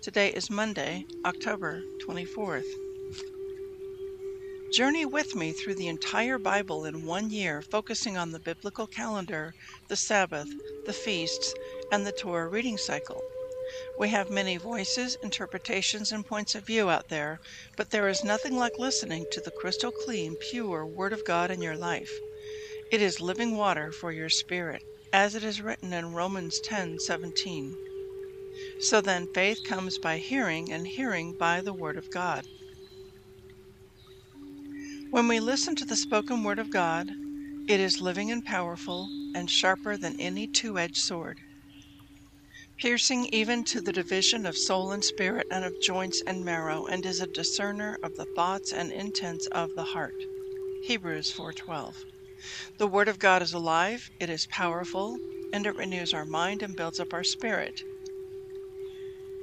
Today is Monday, October 24th. Journey with me through the entire Bible in one year, focusing on the biblical calendar, the Sabbath, the feasts, and the Torah reading cycle. We have many voices, interpretations, and points of view out there, but there is nothing like listening to the crystal clean, pure Word of God in your life. It is living water for your spirit, as it is written in Romans 10:17. So then faith comes by hearing, and hearing by the Word of God. When we listen to the spoken Word of God, it is living and powerful, and sharper than any two edged sword, piercing even to the division of soul and spirit, and of joints and marrow, and is a discerner of the thoughts and intents of the heart. Hebrews 4:12. The Word of God is alive, it is powerful, and it renews our mind and builds up our spirit.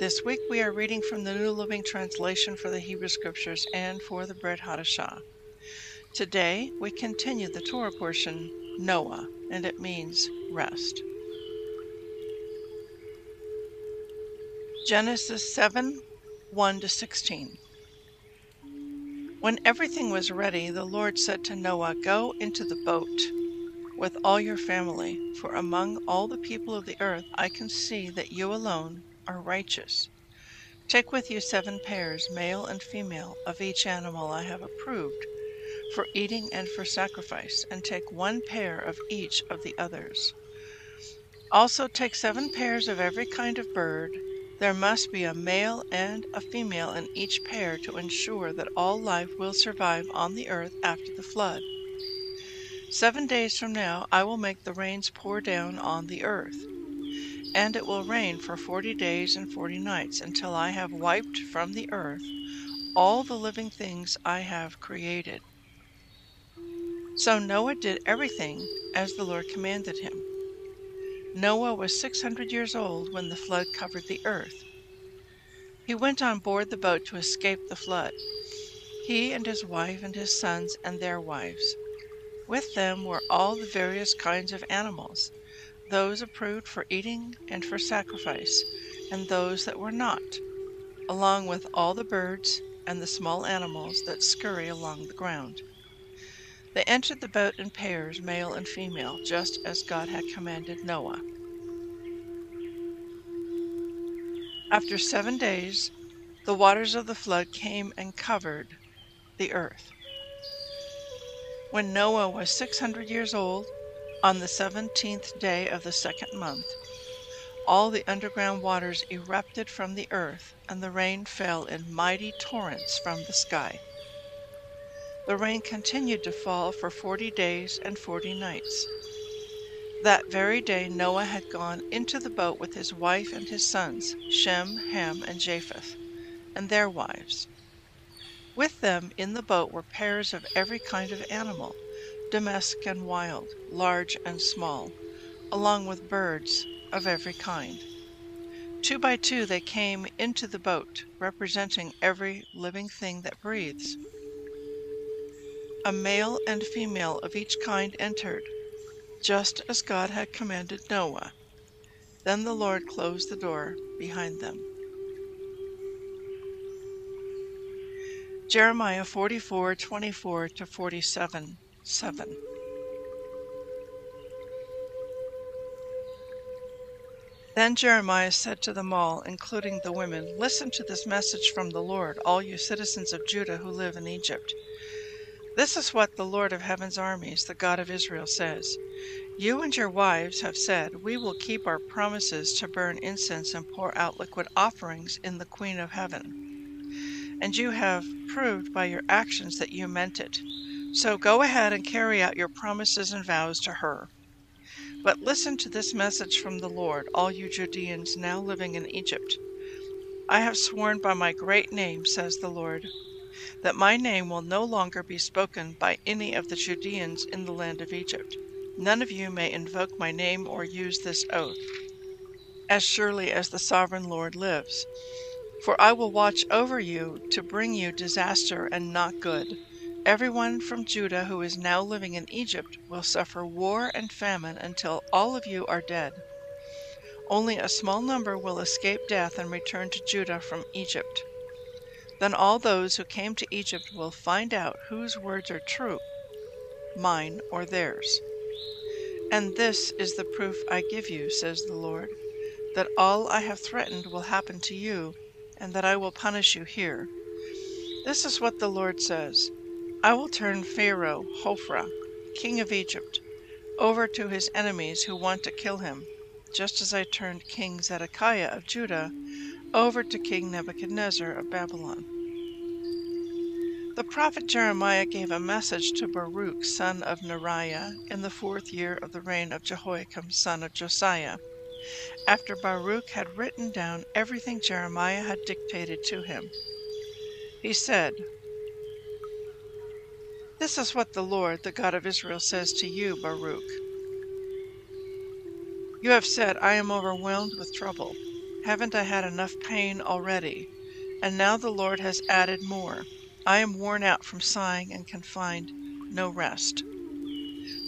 This week we are reading from the New Living Translation for the Hebrew Scriptures and for the Brit Hadashah. Today we continue the Torah portion, Noah, and it means rest. Genesis 7 1 to 16. When everything was ready, the Lord said to Noah, Go into the boat with all your family, for among all the people of the earth I can see that you alone are righteous. Take with you seven pairs, male and female, of each animal I have approved, for eating and for sacrifice, and take one pair of each of the others. Also take seven pairs of every kind of bird. There must be a male and a female in each pair to ensure that all life will survive on the earth after the flood. Seven days from now I will make the rains pour down on the earth and it will rain for forty days and forty nights until I have wiped from the earth all the living things I have created. So Noah did everything as the Lord commanded him. Noah was 600 years old when the flood covered the earth. He went on board the boat to escape the flood, he and his wife and his sons and their wives. With them were all the various kinds of animals those approved for eating and for sacrifice, and those that were not, along with all the birds and the small animals that scurry along the ground. They entered the boat in pairs, male and female, just as God had commanded Noah. After seven days, the waters of the flood came and covered the earth. When Noah was 600 years old, on the seventeenth day of the second month, all the underground waters erupted from the earth, and the rain fell in mighty torrents from the sky. The rain continued to fall for forty days and forty nights. That very day Noah had gone into the boat with his wife and his sons, Shem, Ham, and Japheth, and their wives. With them in the boat were pairs of every kind of animal domestic and wild, large and small, along with birds of every kind. Two by two they came into the boat, representing every living thing that breathes. a male and female of each kind entered, just as God had commanded Noah. Then the Lord closed the door behind them. Jeremiah 44 24 to 47 7. Then Jeremiah said to them all, including the women, Listen to this message from the Lord, all you citizens of Judah who live in Egypt. This is what the Lord of heaven's armies, the God of Israel, says You and your wives have said, We will keep our promises to burn incense and pour out liquid offerings in the Queen of Heaven. And you have proved by your actions that you meant it. So go ahead and carry out your promises and vows to her. But listen to this message from the Lord, all you Judeans now living in Egypt. I have sworn by my great name, says the Lord, that my name will no longer be spoken by any of the Judeans in the land of Egypt. None of you may invoke my name or use this oath, as surely as the sovereign Lord lives. For I will watch over you to bring you disaster and not good Everyone from Judah who is now living in Egypt will suffer war and famine until all of you are dead. Only a small number will escape death and return to Judah from Egypt. Then all those who came to Egypt will find out whose words are true, mine or theirs. And this is the proof I give you, says the Lord, that all I have threatened will happen to you, and that I will punish you here. This is what the Lord says. I will turn Pharaoh Hophra, king of Egypt, over to his enemies who want to kill him, just as I turned King Zedekiah of Judah over to King Nebuchadnezzar of Babylon. The prophet Jeremiah gave a message to Baruch, son of Neriah, in the fourth year of the reign of Jehoiakim, son of Josiah, after Baruch had written down everything Jeremiah had dictated to him. He said, this is what the Lord, the God of Israel, says to you, Baruch. You have said, I am overwhelmed with trouble. Haven't I had enough pain already? And now the Lord has added more. I am worn out from sighing and can find no rest.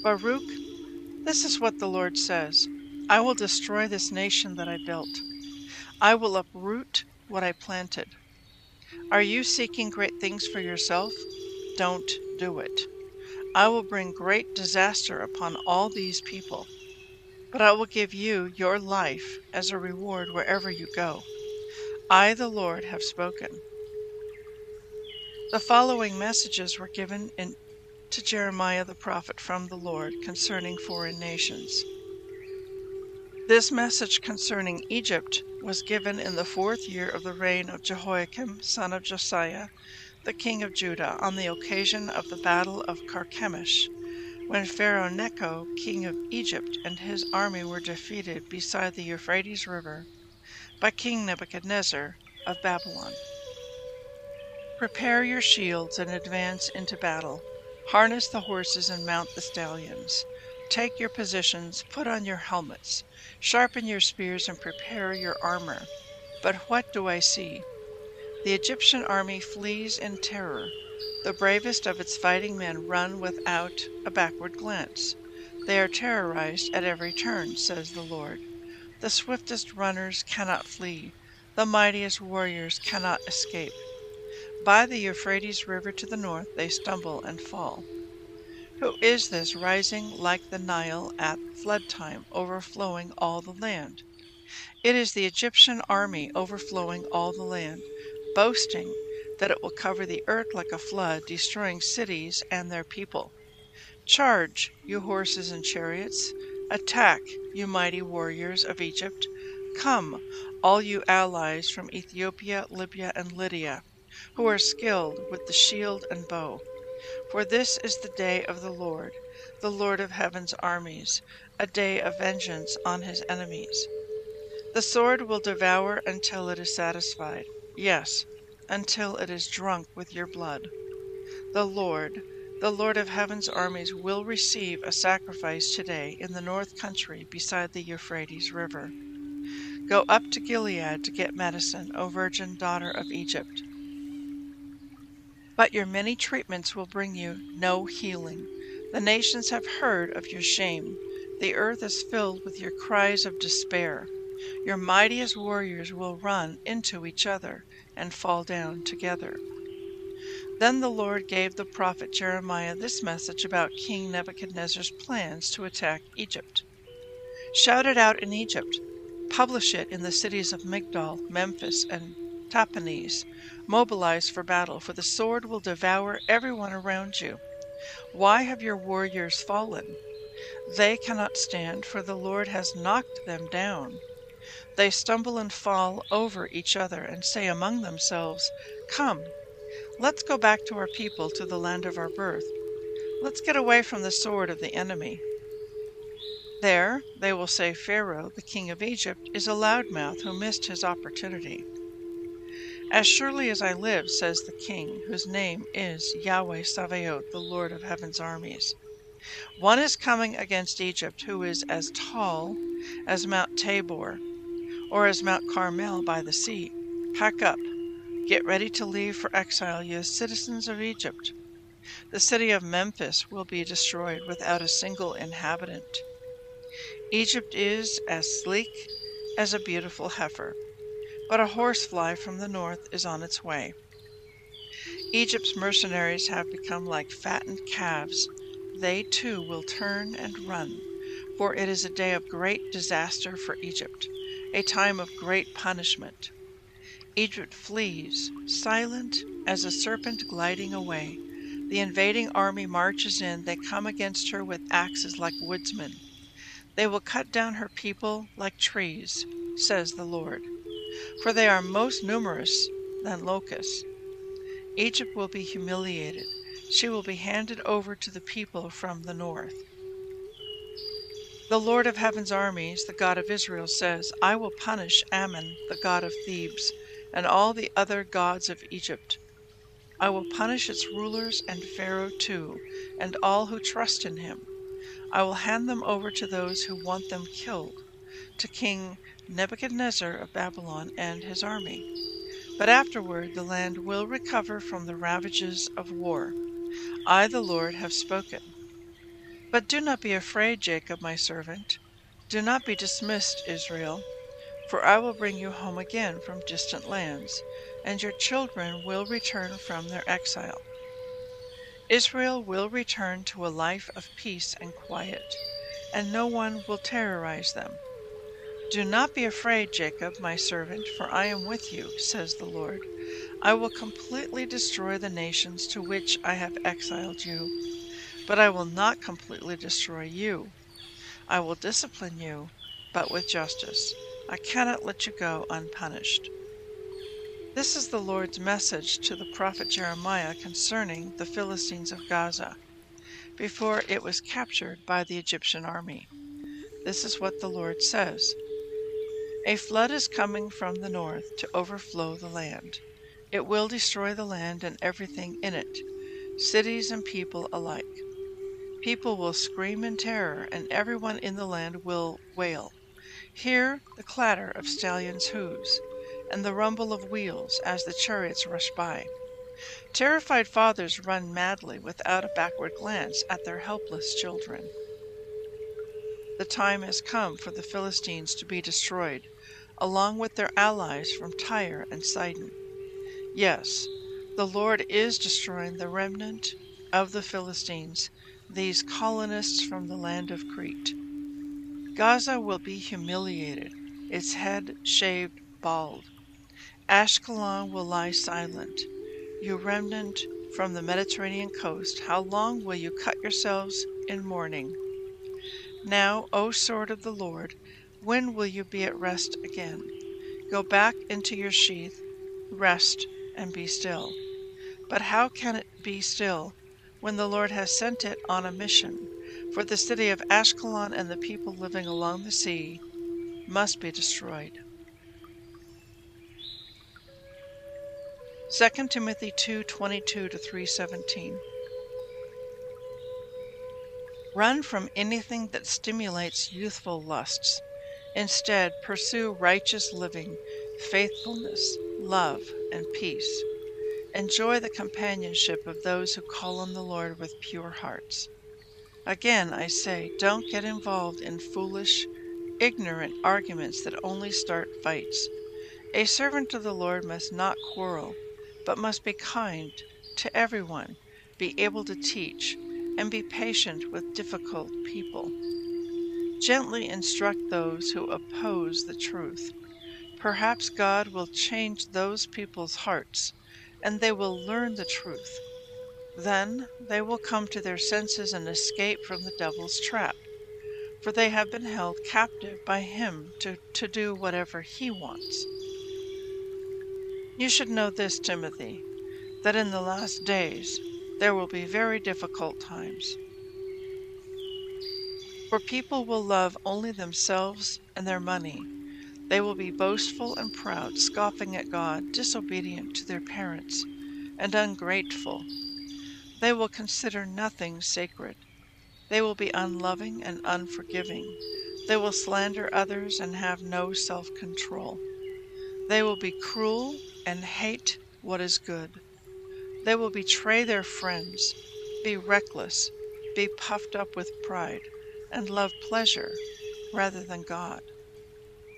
Baruch, this is what the Lord says I will destroy this nation that I built. I will uproot what I planted. Are you seeking great things for yourself? Don't do it. I will bring great disaster upon all these people, but I will give you your life as a reward wherever you go. I, the Lord, have spoken. The following messages were given in, to Jeremiah the prophet from the Lord concerning foreign nations. This message concerning Egypt was given in the fourth year of the reign of Jehoiakim, son of Josiah, the king of Judah, on the occasion of the battle of Carchemish, when Pharaoh Necho, king of Egypt, and his army were defeated beside the Euphrates River by King Nebuchadnezzar of Babylon. Prepare your shields and advance into battle. Harness the horses and mount the stallions. Take your positions, put on your helmets, sharpen your spears, and prepare your armor. But what do I see? The Egyptian army flees in terror. The bravest of its fighting men run without a backward glance. They are terrorized at every turn, says the Lord. The swiftest runners cannot flee. The mightiest warriors cannot escape. By the Euphrates River to the north they stumble and fall. Who is this rising like the Nile at flood time, overflowing all the land? It is the Egyptian army overflowing all the land boasting that it will cover the earth like a flood, destroying cities and their people. Charge, you horses and chariots! Attack, you mighty warriors of Egypt! Come, all you allies from Ethiopia, Libya, and Lydia, who are skilled with the shield and bow. For this is the day of the Lord, the Lord of heaven's armies, a day of vengeance on his enemies. The sword will devour until it is satisfied yes, until it is drunk with your blood. The Lord, the Lord of heaven's armies, will receive a sacrifice today in the north country beside the Euphrates River. Go up to Gilead to get medicine, O virgin daughter of Egypt. But your many treatments will bring you no healing. The nations have heard of your shame. The earth is filled with your cries of despair. Your mightiest warriors will run into each other and fall down together. Then the Lord gave the prophet Jeremiah this message about King Nebuchadnezzar's plans to attack Egypt. Shout it out in Egypt. Publish it in the cities of Migdol, Memphis, and Tahpanhes. Mobilize for battle, for the sword will devour everyone around you. Why have your warriors fallen? They cannot stand, for the Lord has knocked them down. They stumble and fall over each other, and say among themselves, Come, let's go back to our people, to the land of our birth. Let's get away from the sword of the enemy. There they will say Pharaoh, the king of Egypt, is a loudmouth who missed his opportunity. As surely as I live, says the king, whose name is Yahweh Sabaoth, the Lord of heaven's armies. One is coming against Egypt who is as tall as Mount Tabor, or as Mount Carmel by the sea. Pack up. Get ready to leave for exile, you citizens of Egypt. The city of Memphis will be destroyed without a single inhabitant. Egypt is as sleek as a beautiful heifer, but a horsefly from the north is on its way. Egypt's mercenaries have become like fattened calves. They too will turn and run, for it is a day of great disaster for Egypt a time of great punishment. Egypt flees, silent as a serpent gliding away. The invading army marches in. They come against her with axes like woodsmen. They will cut down her people like trees, says the Lord, for they are most numerous than locusts. Egypt will be humiliated. She will be handed over to the people from the north. The Lord of heaven's armies, the God of Israel, says, I will punish Amon, the god of Thebes, and all the other gods of Egypt. I will punish its rulers and Pharaoh too, and all who trust in him. I will hand them over to those who want them killed, to King Nebuchadnezzar of Babylon and his army. But afterward the land will recover from the ravages of war. I, the Lord, have spoken. But do not be afraid, Jacob, my servant. Do not be dismissed, Israel, for I will bring you home again from distant lands, and your children will return from their exile. Israel will return to a life of peace and quiet, and no one will terrorize them. Do not be afraid, Jacob, my servant, for I am with you, says the Lord. I will completely destroy the nations to which I have exiled you but I will not completely destroy you. I will discipline you, but with justice. I cannot let you go unpunished. This is the Lord's message to the prophet Jeremiah concerning the Philistines of Gaza, before it was captured by the Egyptian army. This is what the Lord says A flood is coming from the north to overflow the land. It will destroy the land and everything in it, cities and people alike. People will scream in terror, and everyone in the land will wail. Hear the clatter of stallions' hoofs, and the rumble of wheels as the chariots rush by. Terrified fathers run madly without a backward glance at their helpless children. The time has come for the Philistines to be destroyed, along with their allies from Tyre and Sidon. Yes, the Lord is destroying the remnant of the Philistines these colonists from the land of Crete. Gaza will be humiliated, its head shaved bald. Ashkelon will lie silent. You remnant from the Mediterranean coast, how long will you cut yourselves in mourning? Now, O sword of the Lord, when will you be at rest again? Go back into your sheath, rest, and be still. But how can it be still when the Lord has sent it on a mission, for the city of Ashkelon and the people living along the sea must be destroyed. 2 Timothy 2:22 to 3:17 Run from anything that stimulates youthful lusts. Instead, pursue righteous living, faithfulness, love, and peace Enjoy the companionship of those who call on the Lord with pure hearts. Again, I say, don't get involved in foolish, ignorant arguments that only start fights. A servant of the Lord must not quarrel, but must be kind to everyone, be able to teach, and be patient with difficult people. Gently instruct those who oppose the truth. Perhaps God will change those people's hearts, and they will learn the truth. Then they will come to their senses and escape from the devil's trap, for they have been held captive by him to, to do whatever he wants. You should know this, Timothy, that in the last days there will be very difficult times. For people will love only themselves and their money. They will be boastful and proud, scoffing at God, disobedient to their parents, and ungrateful. They will consider nothing sacred. They will be unloving and unforgiving. They will slander others and have no self control. They will be cruel and hate what is good. They will betray their friends, be reckless, be puffed up with pride, and love pleasure rather than God.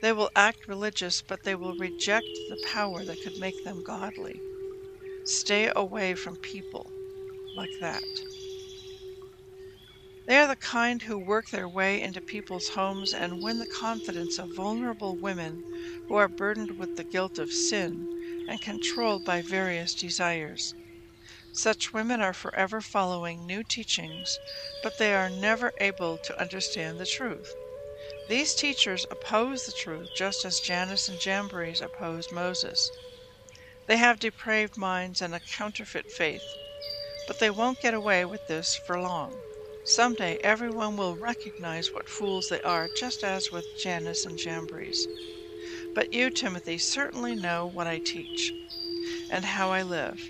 They will act religious, but they will reject the power that could make them godly. Stay away from people like that. They are the kind who work their way into people's homes and win the confidence of vulnerable women who are burdened with the guilt of sin and controlled by various desires. Such women are forever following new teachings, but they are never able to understand the truth. These teachers oppose the truth just as Jannes and Jambres opposed Moses. They have depraved minds and a counterfeit faith, but they won't get away with this for long. Someday everyone will recognize what fools they are, just as with Jannes and Jambres. But you, Timothy, certainly know what I teach, and how I live,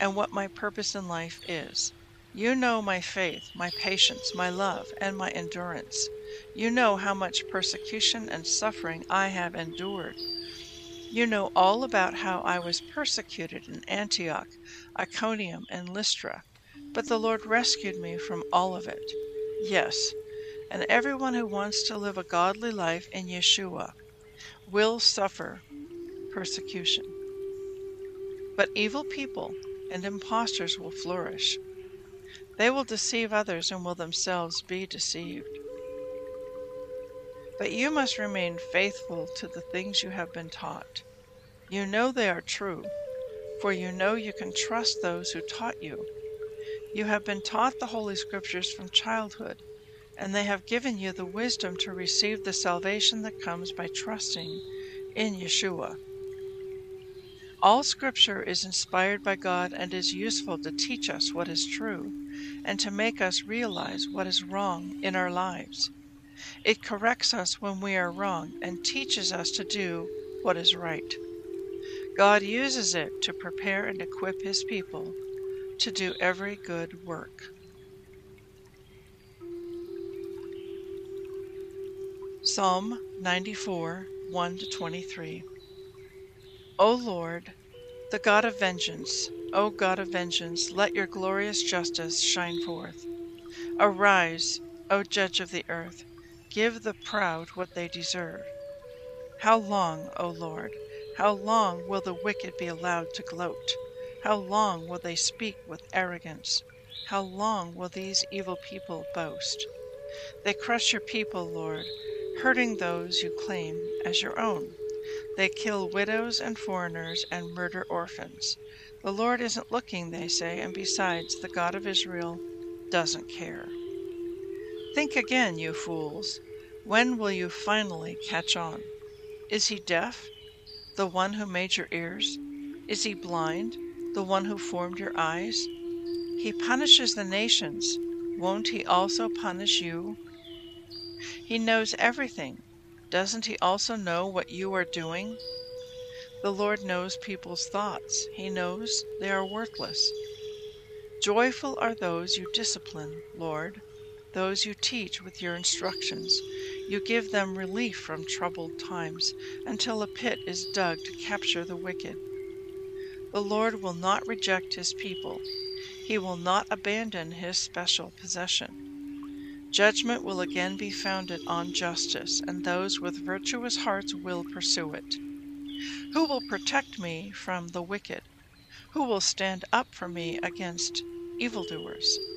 and what my purpose in life is. You know my faith, my patience, my love, and my endurance. You know how much persecution and suffering I have endured. You know all about how I was persecuted in Antioch, Iconium, and Lystra but the Lord rescued me from all of it. Yes, and everyone who wants to live a godly life in Yeshua will suffer persecution. But evil people and impostors will flourish. They will deceive others and will themselves be deceived. But you must remain faithful to the things you have been taught. You know they are true, for you know you can trust those who taught you you have been taught the Holy Scriptures from childhood, and they have given you the wisdom to receive the salvation that comes by trusting in Yeshua. All Scripture is inspired by God and is useful to teach us what is true and to make us realize what is wrong in our lives. It corrects us when we are wrong and teaches us to do what is right. God uses it to prepare and equip His people to do every good work. Psalm 94 1 23. O Lord, the God of vengeance, O God of vengeance, let your glorious justice shine forth. Arise, O Judge of the earth, give the proud what they deserve. How long, O Lord, how long will the wicked be allowed to gloat? How long will they speak with arrogance? How long will these evil people boast? They crush your people, Lord, hurting those you claim as your own. They kill widows and foreigners and murder orphans. The Lord isn't looking, they say, and besides, the God of Israel doesn't care. Think again, you fools. When will you finally catch on? Is he deaf, the one who made your ears? Is he blind, the one who formed your eyes? He punishes the nations. Won't he also punish you? He knows everything. Doesn't he also know what you are doing? The Lord knows people's thoughts. He knows they are worthless. Joyful are those you discipline, Lord, those you teach with your instructions. You give them relief from troubled times until a pit is dug to capture the wicked. The Lord will not reject his people. He will not abandon his special possession. Judgment will again be founded on justice, and those with virtuous hearts will pursue it. Who will protect me from the wicked? Who will stand up for me against evildoers?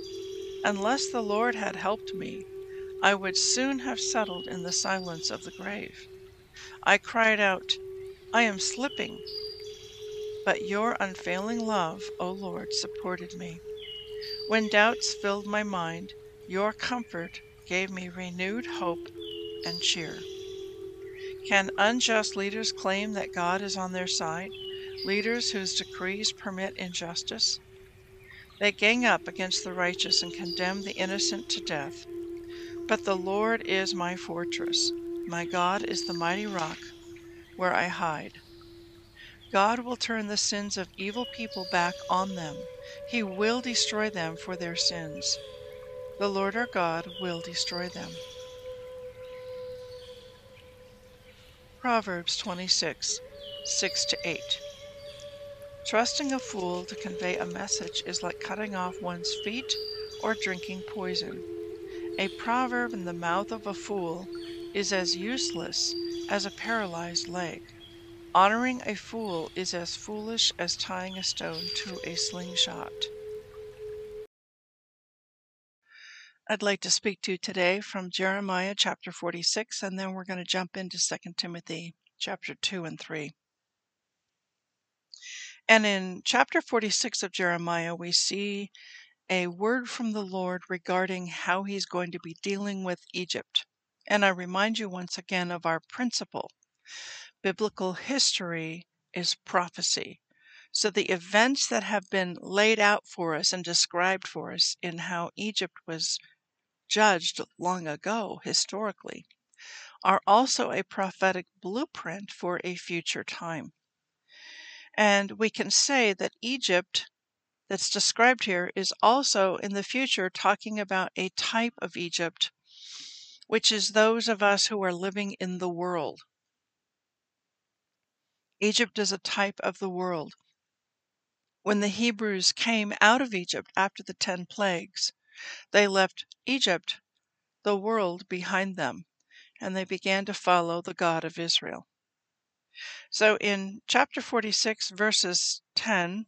Unless the Lord had helped me, I would soon have settled in the silence of the grave. I cried out, I am slipping. But your unfailing love, O Lord, supported me. When doubts filled my mind, your comfort gave me renewed hope and cheer. Can unjust leaders claim that God is on their side? Leaders whose decrees permit injustice? They gang up against the righteous and condemn the innocent to death. But the Lord is my fortress. My God is the mighty rock where I hide. God will turn the sins of evil people back on them. He will destroy them for their sins. The Lord our God will destroy them. Proverbs 26 6 to 8. Trusting a fool to convey a message is like cutting off one's feet or drinking poison. A proverb in the mouth of a fool is as useless as a paralyzed leg. Honoring a fool is as foolish as tying a stone to a slingshot. I'd like to speak to you today from Jeremiah chapter 46, and then we're going to jump into 2 Timothy chapter 2 and 3. And in chapter 46 of Jeremiah, we see a word from the Lord regarding how he's going to be dealing with Egypt. And I remind you once again of our principle biblical history is prophecy. So the events that have been laid out for us and described for us in how Egypt was judged long ago, historically, are also a prophetic blueprint for a future time. And we can say that Egypt, that's described here, is also in the future talking about a type of Egypt, which is those of us who are living in the world. Egypt is a type of the world. When the Hebrews came out of Egypt after the ten plagues, they left Egypt, the world, behind them, and they began to follow the God of Israel. So in chapter 46, verses 10,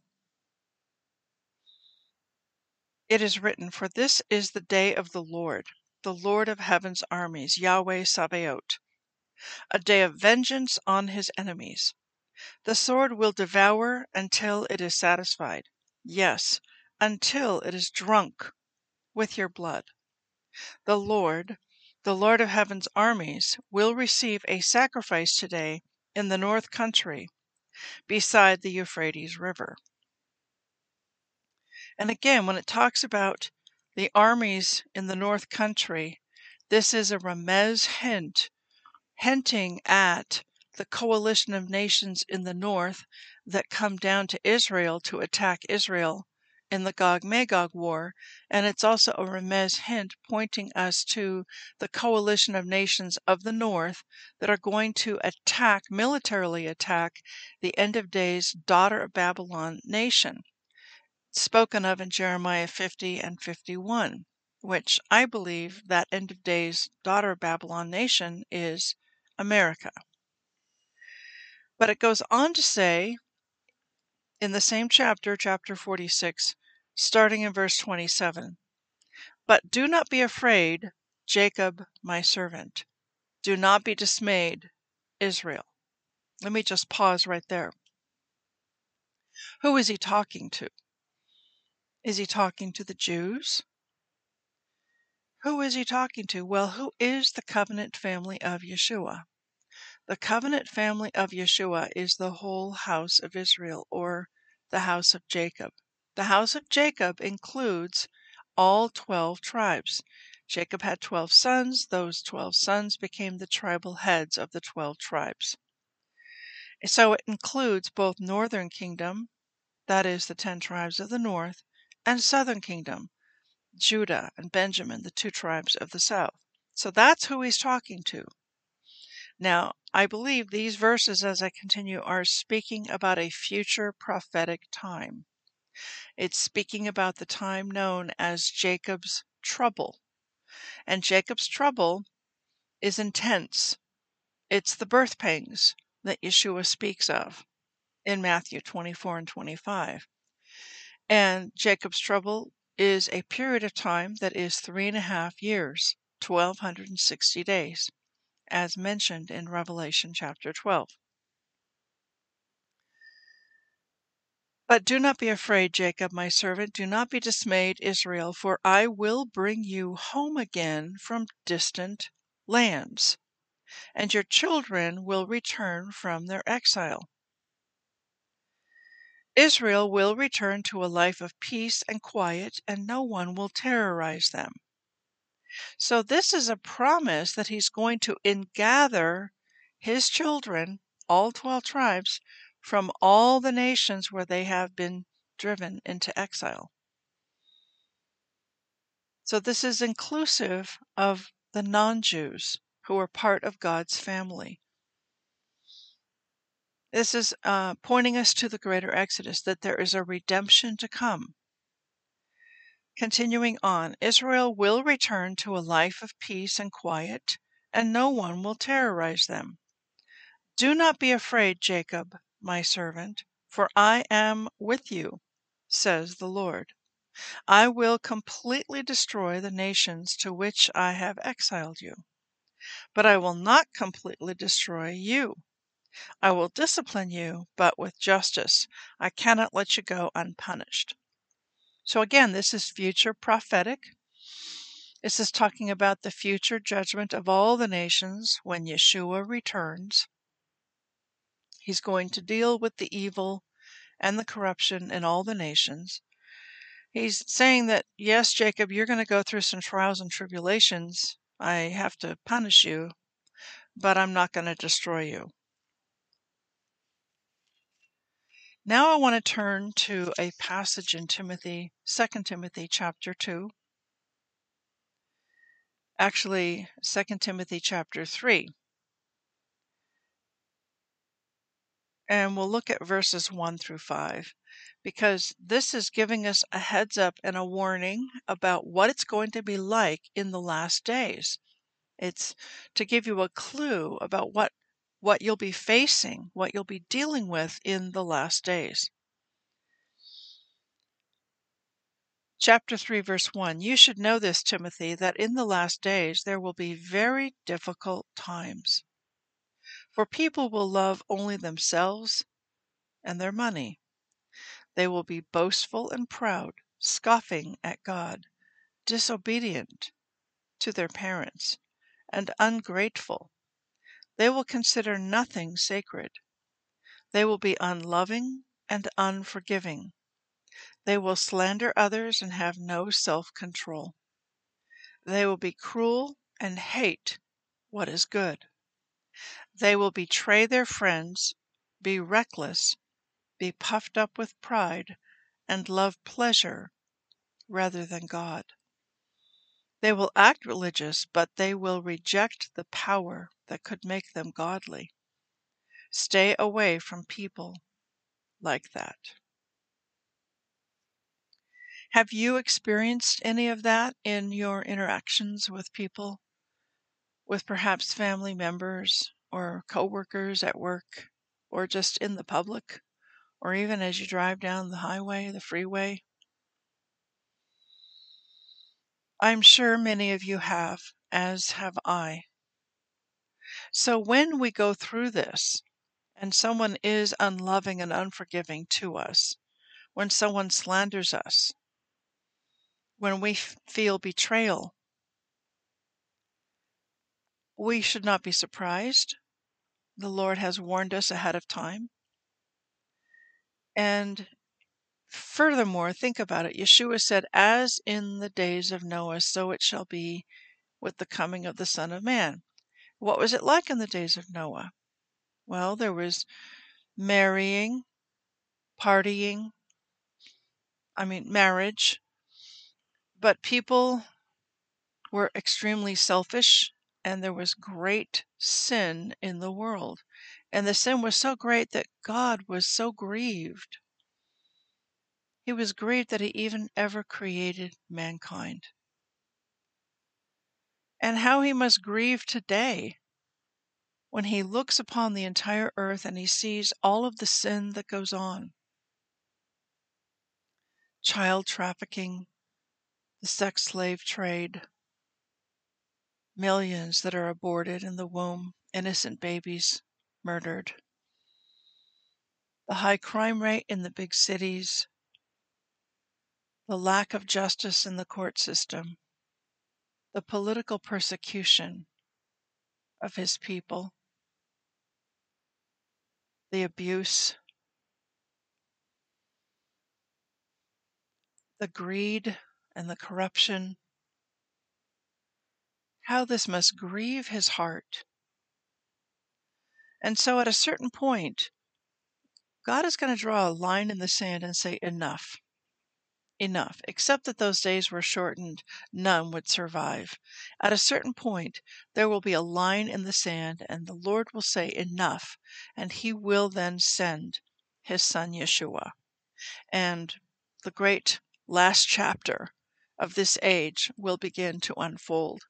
it is written, For this is the day of the Lord, the Lord of heaven's armies, Yahweh Sabaoth, a day of vengeance on his enemies. The sword will devour until it is satisfied, yes, until it is drunk with your blood. The Lord, the Lord of heaven's armies, will receive a sacrifice today in the north country beside the Euphrates River. And again, when it talks about the armies in the north country, this is a remez hint, hinting at the coalition of nations in the north that come down to Israel to attack Israel in the Gog Magog war, and it's also a remez hint pointing us to the coalition of nations of the north that are going to attack, militarily attack, the end of days daughter of Babylon nation, spoken of in Jeremiah 50 and 51, which I believe that end of days daughter of Babylon nation is America. But it goes on to say in the same chapter, chapter 46, starting in verse 27. But do not be afraid, Jacob, my servant. Do not be dismayed, Israel. Let me just pause right there. Who is he talking to? Is he talking to the Jews? Who is he talking to? Well, who is the covenant family of Yeshua? The covenant family of Yeshua is the whole house of Israel, or the house of Jacob. The house of Jacob includes all 12 tribes. Jacob had 12 sons. Those 12 sons became the tribal heads of the 12 tribes. So it includes both northern kingdom, that is the 10 tribes of the north, and southern kingdom, Judah and Benjamin, the two tribes of the south. So that's who he's talking to. Now, I believe these verses, as I continue, are speaking about a future prophetic time. It's speaking about the time known as Jacob's trouble. And Jacob's trouble is intense. It's the birth pangs that Yeshua speaks of in Matthew 24 and 25. And Jacob's trouble is a period of time that is three and a half years, 1260 days, as mentioned in Revelation chapter 12. But do not be afraid, Jacob, my servant, do not be dismayed, Israel, for I will bring you home again from distant lands, and your children will return from their exile. Israel will return to a life of peace and quiet, and no one will terrorize them. So, this is a promise that he's going to ingather his children, all 12 tribes, from all the nations where they have been driven into exile. So, this is inclusive of the non Jews who are part of God's family. This is uh, pointing us to the greater Exodus, that there is a redemption to come. Continuing on, Israel will return to a life of peace and quiet, and no one will terrorize them. Do not be afraid, Jacob, my servant, for I am with you, says the Lord. I will completely destroy the nations to which I have exiled you. But I will not completely destroy you. I will discipline you, but with justice. I cannot let you go unpunished. So, again, this is future prophetic. This is talking about the future judgment of all the nations when Yeshua returns. He's going to deal with the evil and the corruption in all the nations. He's saying that, yes, Jacob, you're going to go through some trials and tribulations. I have to punish you, but I'm not going to destroy you. Now I want to turn to a passage in Timothy, 2 Timothy chapter 2. Actually, 2 Timothy chapter 3. And we'll look at verses 1 through 5 because this is giving us a heads up and a warning about what it's going to be like in the last days. It's to give you a clue about what what you'll be facing, what you'll be dealing with in the last days. Chapter 3, verse 1 You should know this, Timothy, that in the last days there will be very difficult times. For people will love only themselves and their money. They will be boastful and proud, scoffing at God, disobedient to their parents, and ungrateful they will consider nothing sacred. They will be unloving and unforgiving. They will slander others and have no self control. They will be cruel and hate what is good. They will betray their friends, be reckless, be puffed up with pride, and love pleasure rather than God. They will act religious, but they will reject the power that could make them godly. Stay away from people like that. Have you experienced any of that in your interactions with people? With perhaps family members or coworkers at work or just in the public or even as you drive down the highway, the freeway? I'm sure many of you have, as have I. So when we go through this, and someone is unloving and unforgiving to us, when someone slanders us, when we feel betrayal, we should not be surprised. The Lord has warned us ahead of time. And Furthermore, think about it. Yeshua said, As in the days of Noah, so it shall be with the coming of the Son of Man. What was it like in the days of Noah? Well, there was marrying, partying, I mean, marriage, but people were extremely selfish and there was great sin in the world. And the sin was so great that God was so grieved. He was grieved that he even ever created mankind. And how he must grieve today when he looks upon the entire earth and he sees all of the sin that goes on child trafficking, the sex slave trade, millions that are aborted in the womb, innocent babies murdered, the high crime rate in the big cities, the lack of justice in the court system, the political persecution of his people, the abuse, the greed and the corruption, how this must grieve his heart. And so at a certain point, God is going to draw a line in the sand and say, Enough. Enough. Except that those days were shortened, none would survive. At a certain point, there will be a line in the sand, and the Lord will say, Enough. And he will then send his son Yeshua. And the great last chapter of this age will begin to unfold.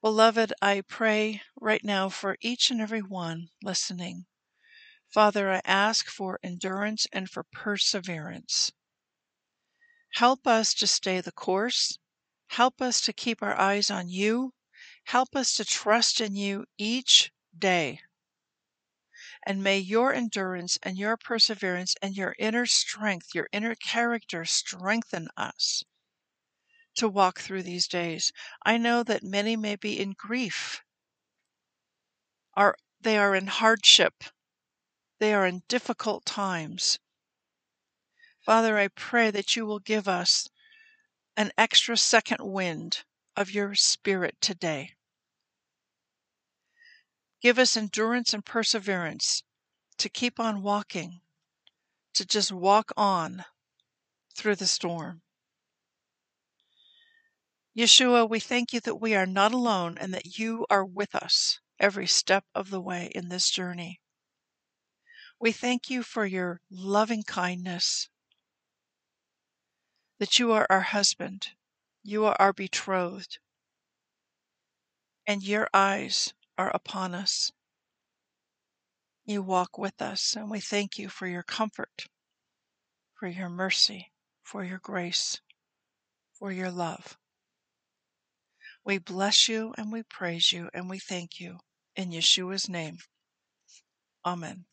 Beloved, I pray right now for each and every one listening. Father, I ask for endurance and for perseverance. Help us to stay the course. Help us to keep our eyes on you. Help us to trust in you each day. And may your endurance and your perseverance and your inner strength, your inner character strengthen us to walk through these days. I know that many may be in grief. Are they are in hardship. They are in difficult times. Father, I pray that you will give us an extra second wind of your spirit today. Give us endurance and perseverance to keep on walking, to just walk on through the storm. Yeshua, we thank you that we are not alone and that you are with us every step of the way in this journey. We thank you for your loving kindness, that you are our husband, you are our betrothed, and your eyes are upon us. You walk with us, and we thank you for your comfort, for your mercy, for your grace, for your love. We bless you and we praise you and we thank you. In Yeshua's name. Amen.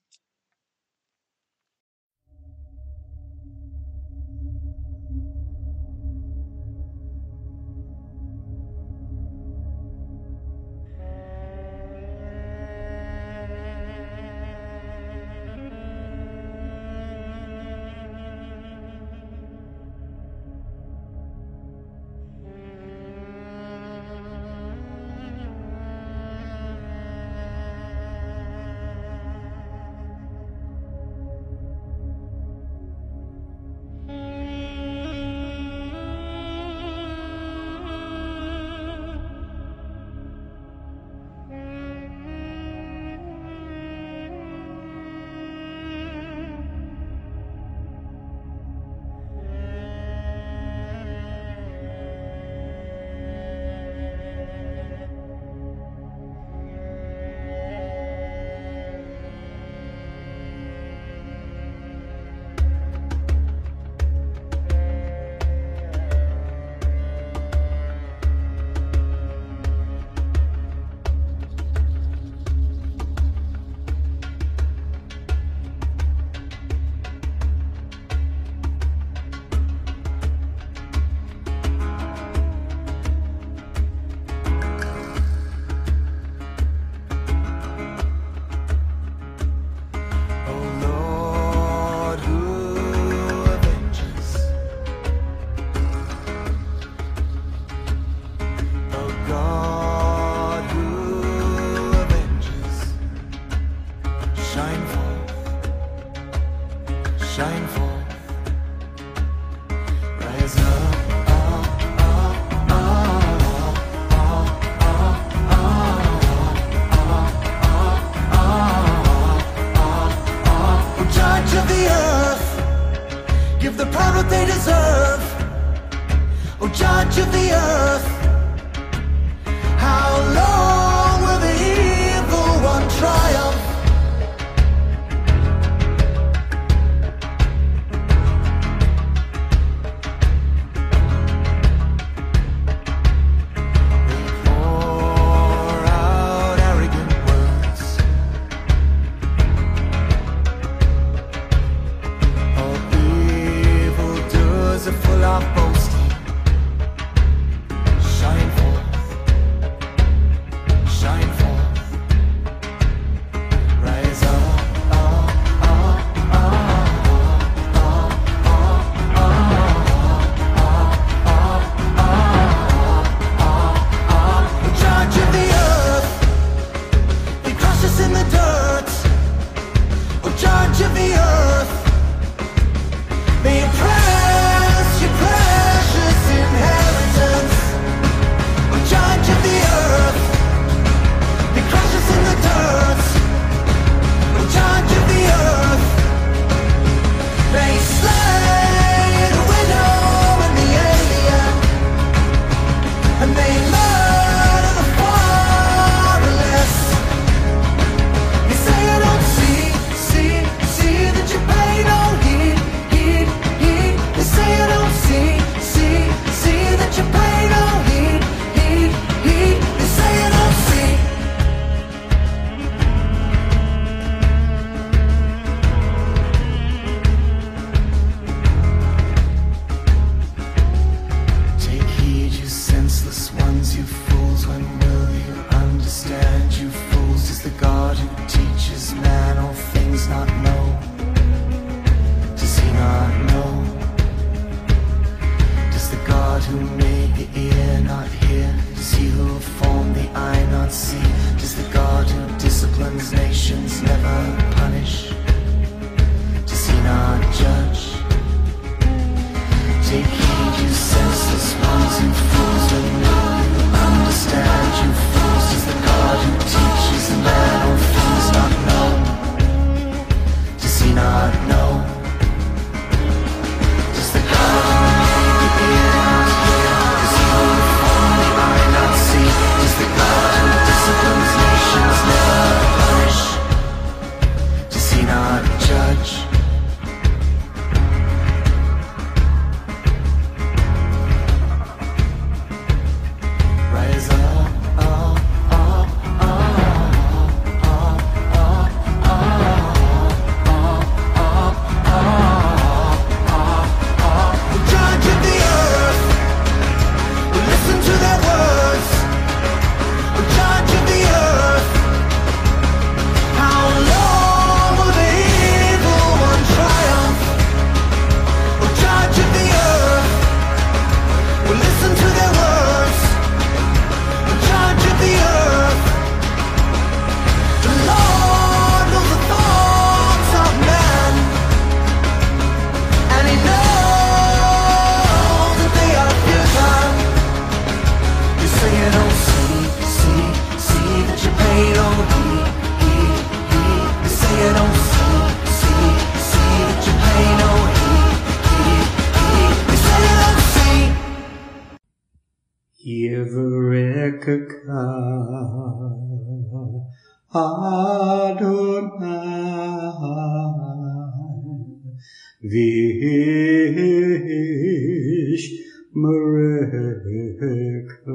Echad,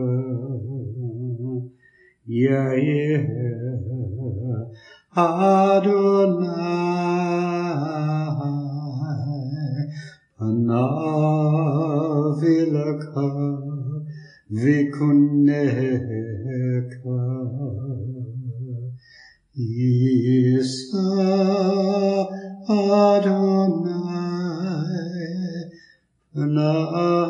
Adonai, Panav Ilaka, Vikuneka, Isa Adonai, Panav